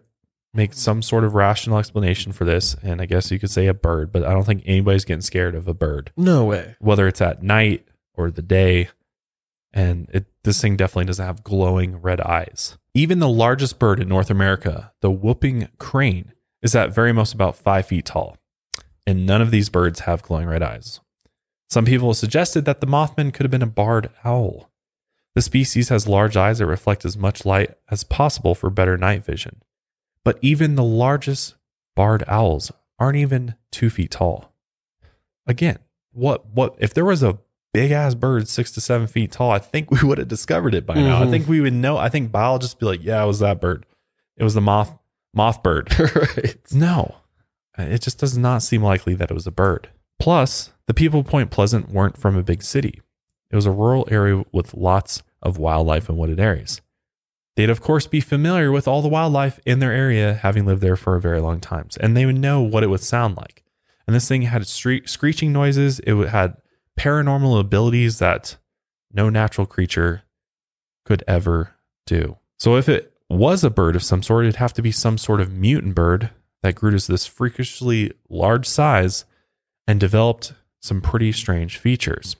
make some sort of rational explanation for this, and I guess you could say a bird, but I don't think anybody's getting scared of a bird, No way. whether it's at night or the day. And it, this thing definitely doesn't have glowing red eyes. Even the largest bird in North America, the whooping crane, is at very most about five feet tall. And none of these birds have glowing red eyes. Some people have suggested that the Mothman could have been a barred owl. The species has large eyes that reflect as much light as possible for better night vision. But even the largest barred owls aren't even two feet tall. Again, what what if there was a big ass bird six to seven feet tall? I think we would have discovered it by now. I Mhm. think we would know. I think biologists would be like, yeah, it was that bird. It was the moth moth bird. right. No, it just does not seem likely that it was a bird. Plus, the people of Point Pleasant weren't from a big city. It was a rural area with lots of wildlife and wooded areas. They'd, of course, be familiar with all the wildlife in their area, having lived there for a very long time. And they would know what it would sound like. And this thing had stre- screeching noises. It had paranormal abilities that no natural creature could ever do. So if it was a bird of some sort, it'd have to be some sort of mutant bird that grew to this freakishly large size and developed some pretty strange features.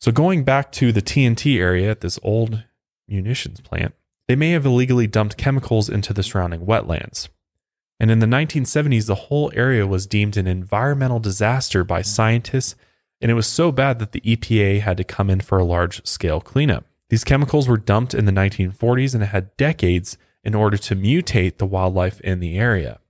So going back to the TNT area at this old munitions plant, they may have illegally dumped chemicals into the surrounding wetlands. And in the 1970s, the whole area was deemed an environmental disaster by scientists, and it was so bad that the EPA had to come in for a large scale cleanup. These chemicals were dumped in the 1940s and it had decades in order to mutate the wildlife in the area.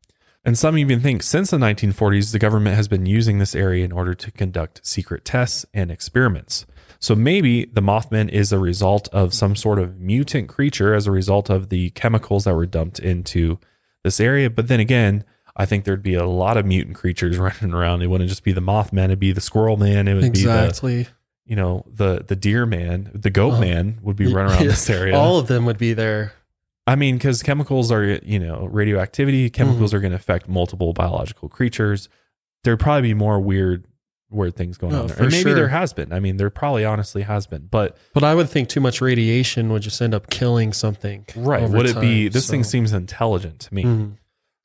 And some even think since the 1940s, the government has been using this area in order to conduct secret tests and experiments. So maybe the Mothman is a result of some sort of mutant creature as a result of the chemicals that were dumped into this area. But then again, I think there'd be a lot of mutant creatures running around. It wouldn't just be the Mothman; it'd be the Squirrel Man. It would be the Exactly. you know the the Deer Man, the Goat Oh. Man would be running around Yeah. this area. All of them would be there. I mean, because chemicals are, you know, radioactivity, mm-hmm. chemicals are going to affect multiple biological creatures. There'd probably be more weird, weird things going Oh, on there. And maybe sure. there has been. I mean, there probably honestly has been. But, But I would think too much radiation would just end up killing something. right, would it be, time, this thing seems intelligent to me. Mhm.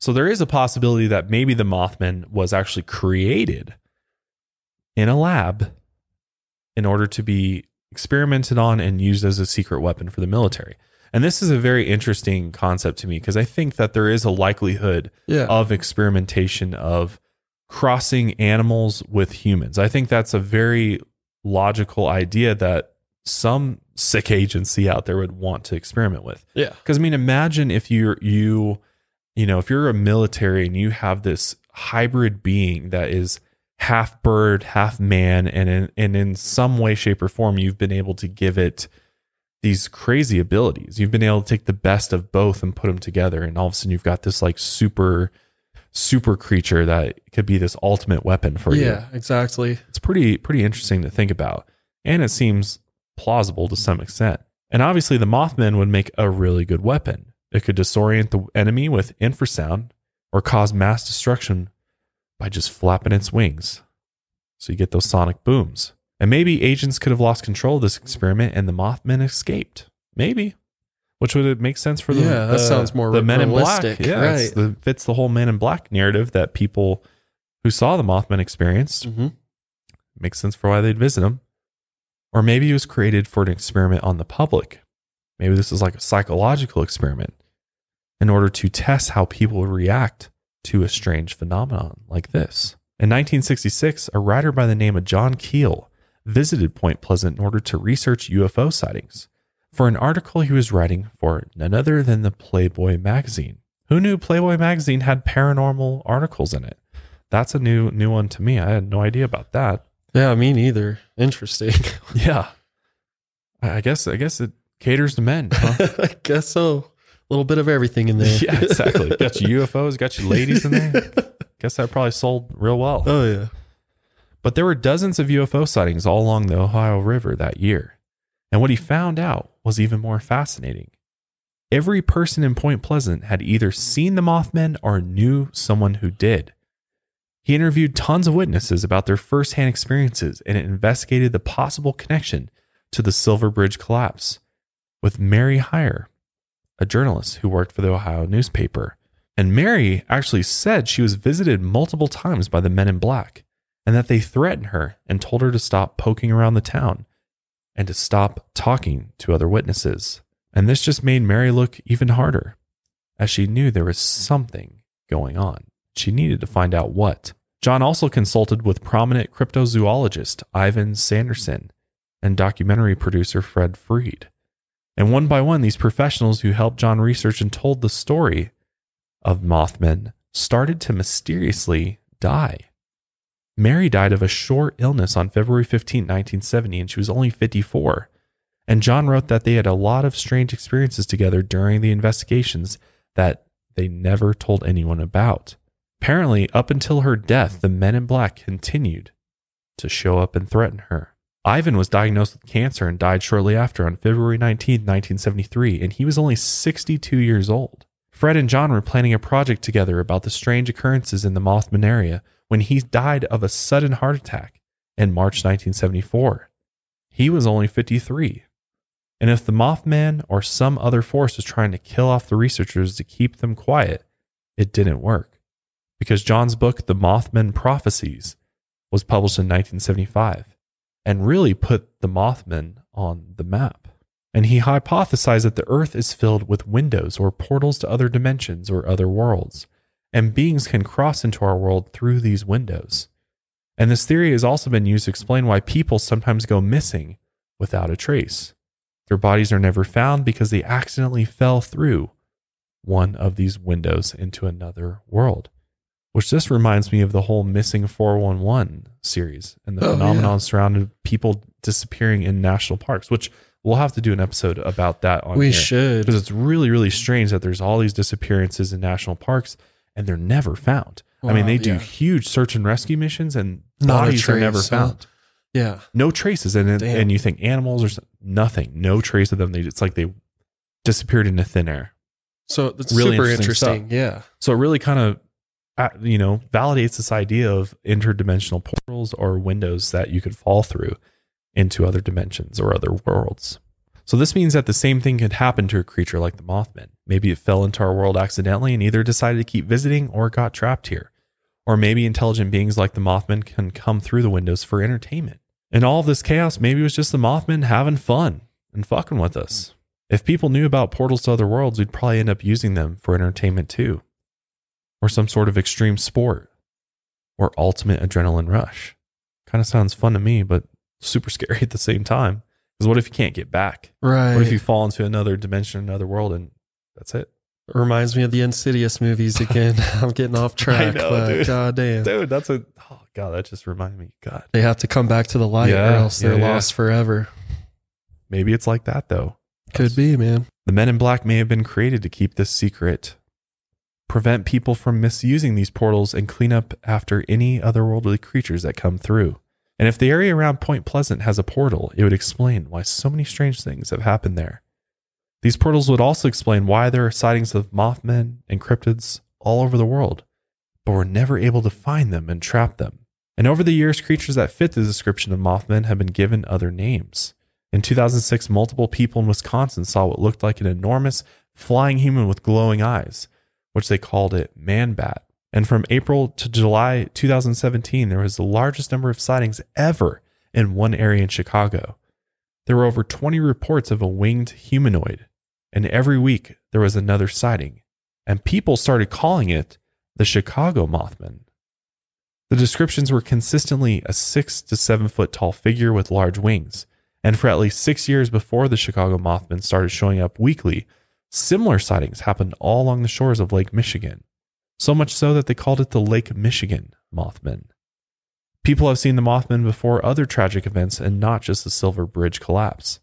So there is a possibility that maybe the Mothman was actually created in a lab in order to be experimented on and used as a secret weapon for the military. And this is a very interesting concept to me because I think that there is a likelihood Yeah. of experimentation of crossing animals with humans. I think that's a very logical idea that some sick agency out there would want to experiment with. yeah. Because I mean, imagine if you're you, you know, if you're a military and you have this hybrid being that is half bird, half man, and in, and in some way, shape, or form, you've been able to give it these crazy abilities. You've been able to take the best of both and put them together, and all of a sudden, you've got this like super, super creature that could be this ultimate weapon for you. Yeah, exactly. it's pretty pretty interesting to think about. And it seems plausible to some extent. And obviously the mothman would make a really good weapon. It could disorient the enemy with infrasound or cause mass destruction by just flapping its wings. So you get those sonic booms. And maybe agents could have lost control of this experiment and the mothman escaped. Maybe which would make sense for the Yeah, that the- sounds more the men in black realistic, yeah right. the, fits the whole men in black narrative that people who saw the mothman experienced hmm makes sense for why they'd visit him. Or maybe it was created for an experiment on the public. Maybe this is like a psychological experiment in order to test how people react to a strange phenomenon like this. In 1966, a writer by the name of John Keel visited Point Pleasant in order to research UFO sightings for an article he was writing for none other than the Playboy magazine. Who knew Playboy magazine had paranormal articles in it? That's a new new one to me. I had no idea about that. Yeah, me neither. Interesting. Yeah. I guess I guess it caters to men. Huh? I guess so. A little bit of everything in there. yeah, exactly. Got your UFOs, got your ladies in there. Guess that probably sold real well. oh yeah. But there were dozens of UFO sightings all along the Ohio River that year. And what he found out was even more fascinating. Every person in Point Pleasant had either seen the Mothman or knew someone who did. He interviewed tons of witnesses about their firsthand experiences and investigated the possible connection to the Silver Bridge collapse with Mary Hyre, a journalist who worked for the Ohio newspaper. And Mary actually said she was visited multiple times by the men in black and that they threatened her and told her to stop poking around the town and to stop talking to other witnesses. And this just made Mary look even harder, as she knew there was something going on. She needed to find out what. John also consulted with prominent cryptozoologist Ivan Sanderson and documentary producer Fred Freed. And one by one, these professionals who helped John research and told the story of Mothman started to mysteriously die. Mary died of a short illness on February 15, 1970, and she was only 54. And John wrote that they had a lot of strange experiences together during the investigations that they never told anyone about. Apparently, up until her death, the men in black continued to show up and threaten her. Ivan was diagnosed with cancer and died shortly after on February 19, 1973, and he was only 62 years old. Fred and John were planning a project together about the strange occurrences in the Mothman area when he died of a sudden heart attack in March 1974. He was only 53. And if the Mothman or some other force was trying to kill off the researchers to keep them quiet, it didn't work. Because John's book, The Mothman Prophecies, was published in 1975 and really put the Mothman on the map. And he hypothesized that the Earth is filled with windows or portals to other dimensions or other worlds and beings can cross into our world through these windows. And this theory has also been used to explain why people sometimes go missing without a trace. Their bodies are never found because they accidentally fell through one of these windows into another world. Which just reminds me of the whole Missing 411 series and the Oh, phenomenon yeah. surrounding people disappearing in national parks, which we'll have to do an episode about that on we here should. because it's really really strange that there's all these disappearances in national parks and they're never found. I mean, they do yeah. huge search and rescue missions and Not bodies are never trace, huh? found. Yeah. No traces, and Damn. and you think animals or nothing, no trace of them. They it's like they disappeared into thin air. So that's Really super interesting interesting. Yeah. So it really kind of uh, you know validates this idea of interdimensional portals or windows that you could fall through into other dimensions or other worlds. So this means that the same thing could happen to a creature like the Mothman. Maybe it fell into our world accidentally and either decided to keep visiting or got trapped here. Or maybe intelligent beings like the Mothman can come through the windows for entertainment. In all of this chaos, maybe it was just the Mothman having fun and fucking with us. If people knew about portals to other worlds, we'd probably end up using them for entertainment too. Or some sort of extreme sport. Or ultimate adrenaline rush. Kind of sounds fun to me, but super scary at the same time. Because what if you can't get back? Right. What if you fall into another dimension, another world, and that's it? It reminds me of the Insidious movies again. I'm getting off track, know, but dude. goddamn. Dude, that's a oh god, that just reminded me. God, They have to come back to the light or Yeah, else they're yeah, yeah. lost forever. maybe it's like that though. Could be, man. The men in black may have been created to keep this secret, prevent people from misusing these portals, and clean up after any otherworldly creatures that come through. And if the area around Point Pleasant has a portal, it would explain why so many strange things have happened there. These portals would also explain why there are sightings of Mothmen and cryptids all over the world, but we're never able to find them and trap them. And over the years, creatures that fit the description of Mothmen have been given other names. In 2006, multiple people in Wisconsin saw what looked like an enormous flying human with glowing eyes, which they called it man bat. And from April to July 2017, there was the largest number of sightings ever in one area in Chicago. There were over 20 reports of a winged humanoid, and every week there was another sighting. And people started calling it the Chicago Mothman. The descriptions were consistently a six to seven foot tall figure with large wings. And for at least six years before the Chicago Mothman started showing up weekly, similar sightings happened all along the shores of Lake Michigan. So much so that they called it the Lake Michigan Mothman. People have seen the Mothman before other tragic events and not just the Silver Bridge collapse.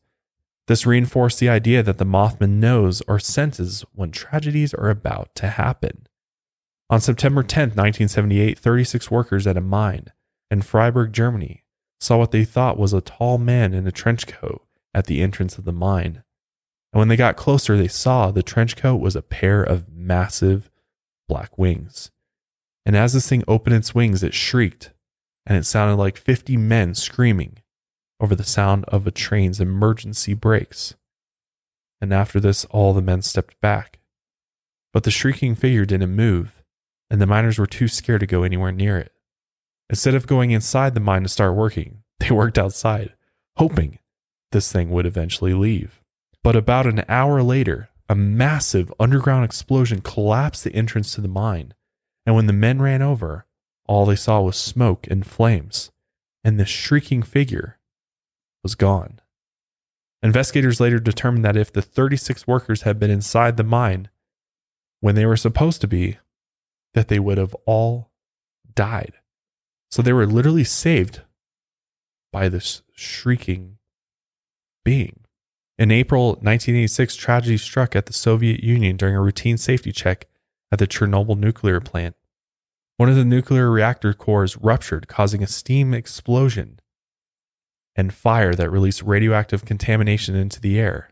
This reinforced the idea that the Mothman knows or senses when tragedies are about to happen. On September 10, 1978, 36 workers at a mine in Freiburg, Germany, saw what they thought was a tall man in a trench coat at the entrance of the mine. And when they got closer, they saw the trench coat was a pair of massive black wings. And as this thing opened its wings, it shrieked, and it sounded like 50 men screaming over the sound of a train's emergency brakes. And after this, all the men stepped back. But the shrieking figure didn't move, and the miners were too scared to go anywhere near it. Instead of going inside the mine to start working, they worked outside, hoping this thing would eventually leave. But about an hour later, a massive underground explosion collapsed the entrance to the mine, and when the men ran over, all they saw was smoke and flames, and the shrieking figure was gone. Investigators later determined that if the 36 workers had been inside the mine when they were supposed to be, that they would have all died. So they were literally saved by this shrieking being. In April 1986, tragedy struck at the Soviet Union during a routine safety check at the Chernobyl nuclear plant. One of the nuclear reactor cores ruptured, causing a steam explosion and fire that released radioactive contamination into the air.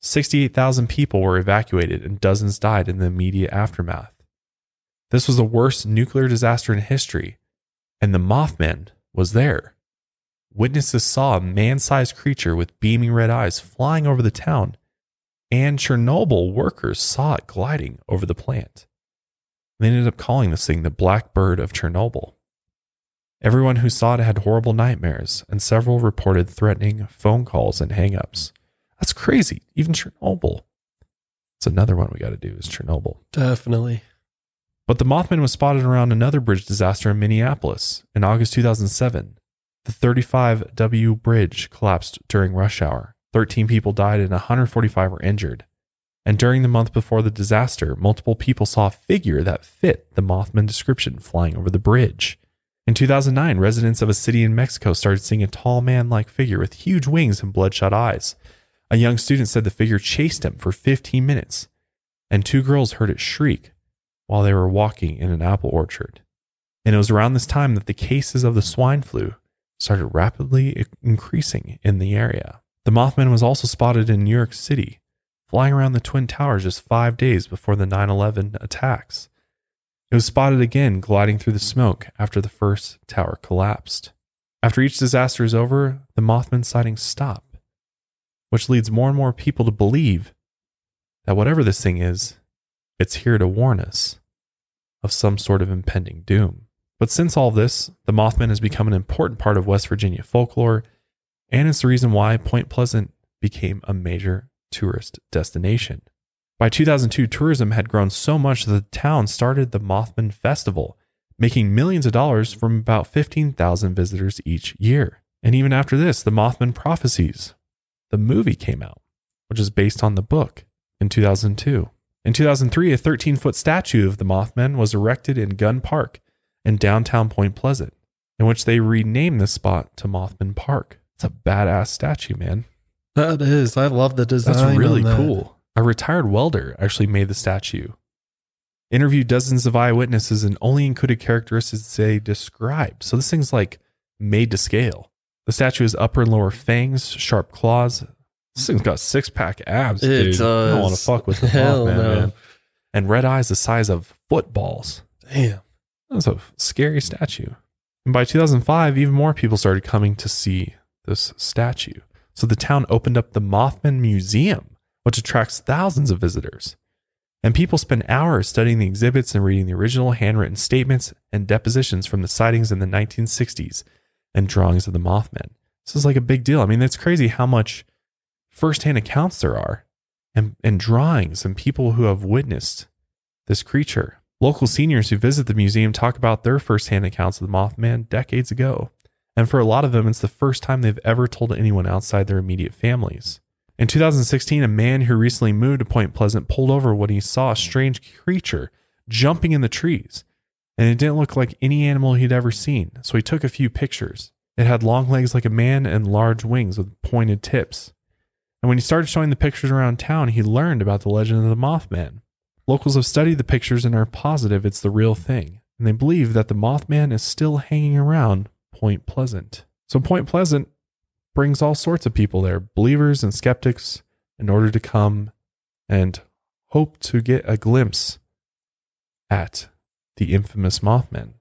68,000 people were evacuated and dozens died in the immediate aftermath. This was the worst nuclear disaster in history, and the Mothman was there. Witnesses saw a man sized creature with beaming red eyes flying over the town, and Chernobyl workers saw it gliding over the plant. They ended up calling this thing the Black Bird of Chernobyl. Everyone who saw it had horrible nightmares, and several reported threatening phone calls and hangups. That's crazy. Even Chernobyl. It's another one we got to do is Chernobyl. Definitely. But the Mothman was spotted around another bridge disaster in Minneapolis in August 2007. The 35W bridge collapsed during rush hour. 13 people died and 145 were injured. And during the month before the disaster, multiple people saw a figure that fit the Mothman description flying over the bridge. In 2009, residents of a city in Mexico started seeing a tall man like figure with huge wings and bloodshot eyes. A young student said the figure chased him for 15 minutes, and two girls heard it shriek while they were walking in an apple orchard. And it was around this time that the cases of the swine flu started rapidly increasing in the area. The Mothman was also spotted in New York City, flying around the Twin Towers just five days before the 9 11 attacks. It was spotted again gliding through the smoke after the first tower collapsed. After each disaster is over, the Mothman sightings stop, which leads more and more people to believe that whatever this thing is, it's here to warn us of some sort of impending doom. But since all this, the Mothman has become an important part of West Virginia folklore, and it's the reason why Point Pleasant became a major tourist destination. By 2002, tourism had grown so much that the town started the Mothman Festival, making millions of dollars from about 15,000 visitors each year. And even after this, the Mothman Prophecies, the movie came out, which is based on the book in 2002. In 2003, a 13 foot statue of the Mothman was erected in Gunn Park in downtown Point Pleasant, in which they renamed the spot to Mothman Park. It's a badass statue, man. That is. I love the design. That's really that. cool. A retired welder actually made the statue. Interviewed dozens of eyewitnesses and only included characteristics they described. So this thing's like made to scale. The statue has upper and lower fangs, sharp claws. This thing's got six pack abs, It dude. I don't want to fuck with the Hell Mothman, no. man. And red eyes the size of footballs. Damn. That's a scary statue. And by 2005, even more people started coming to see this statue. So the town opened up the Mothman Museum, which attracts thousands of visitors. And people spend hours studying the exhibits and reading the original handwritten statements and depositions from the sightings in the 1960s and drawings of the Mothman. This is like a big deal. I mean, it's crazy how much firsthand accounts there are and, and drawings and people who have witnessed this creature. Local seniors who visit the museum talk about their firsthand accounts of the Mothman decades ago. And for a lot of them, it's the first time they've ever told anyone outside their immediate families. In 2016, a man who recently moved to Point Pleasant pulled over when he saw a strange creature jumping in the trees. And it didn't look like any animal he'd ever seen, so he took a few pictures. It had long legs like a man and large wings with pointed tips. And when he started showing the pictures around town, he learned about the legend of the Mothman. Locals have studied the pictures and are positive it's the real thing, and they believe that the Mothman is still hanging around Point Pleasant. So, Point Pleasant brings all sorts of people there, believers and skeptics, in order to come and hope to get a glimpse at the infamous Mothman.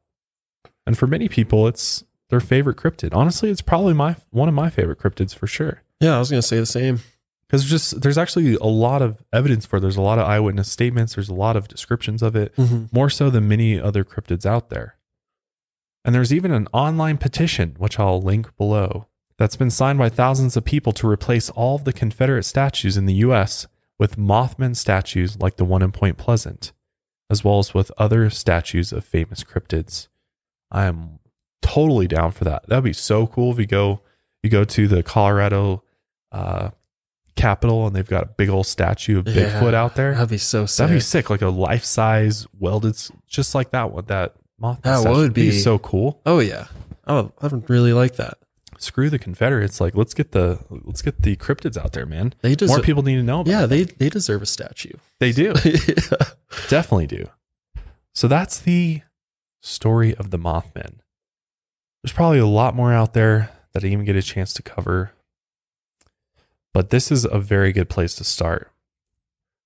And for many people, it's their favorite cryptid. Honestly, it's probably my one of my favorite cryptids for sure. Yeah, I was gonna say the same. Because just there's actually a lot of evidence for it. There's a lot of eyewitness statements. There's a lot of descriptions of it, Mm-hmm. more so than many other cryptids out there. And there's even an online petition, which I'll link below, that's been signed by thousands of people to replace all of the Confederate statues in the U.S. with Mothman statues like the one in Point Pleasant, as well as with other statues of famous cryptids. I am totally down for that. That'd be so cool if you go you go to the Colorado uh, Capitol and they've got a big old statue of Bigfoot out there. That'd be so sick. That'd be sick, like a life size welded, just like that one. That Mothman. That statue. would be be- so cool. Oh yeah. Oh, I would really like that. Screw the Confederates. Like let's get the let's get the cryptids out there, man. They More people need to know. About yeah, it. they they deserve a statue. they do. yeah. Definitely do. So that's the story of the Mothman. There's probably a lot more out there that I even get a chance to cover. But this is a very good place to start.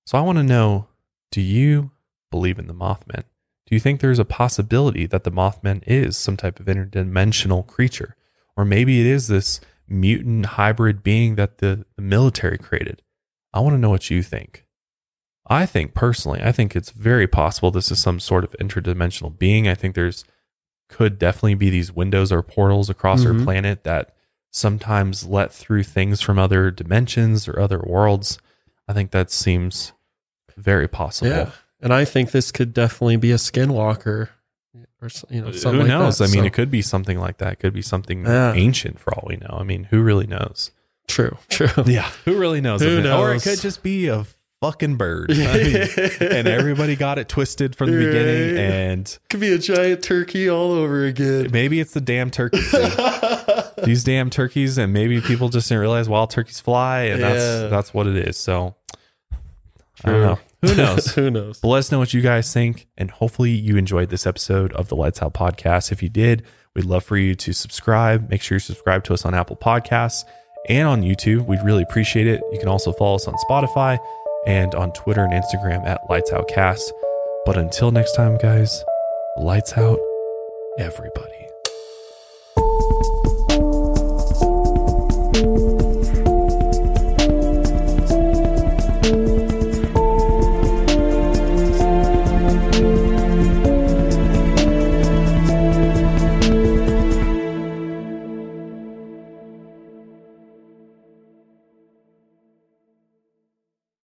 So I want to know do you believe in the Mothman? Do you think there's a possibility that the Mothman is some type of interdimensional creature? Or maybe it is this mutant hybrid being that the, the military created? I want to know what you think. I think personally, I think it's very possible this is some sort of interdimensional being. I think there's could definitely be these windows or portals across our Mhm. planet that sometimes let through things from other dimensions or other worlds. I think that seems very possible. Yeah. And I think this could definitely be a skinwalker or you know something who like knows? that. I mean, So- it could be something like that. It could be something Yeah. ancient for all we know. I mean, who really knows? true, true. Yeah, who really knows? Who knows? Or it could just be a fucking bird. I mean, and everybody got it twisted from the beginning. Right. And could be a giant turkey all over again. maybe it's the damn turkeys. dude. These damn turkeys, and maybe people just didn't realize wild turkeys fly, and Yeah. that's that's what it is. So I don't know. Who knows? Who knows? But let us know what you guys think. And hopefully you enjoyed this episode of the Lights Out podcast. If you did, we'd love for you to subscribe. Make sure you subscribe to us on Apple Podcasts and on YouTube. We'd really appreciate it. You can also follow us on Spotify and on Twitter and Instagram at Lights Out Cast. But until next time, guys, lights out, everybody.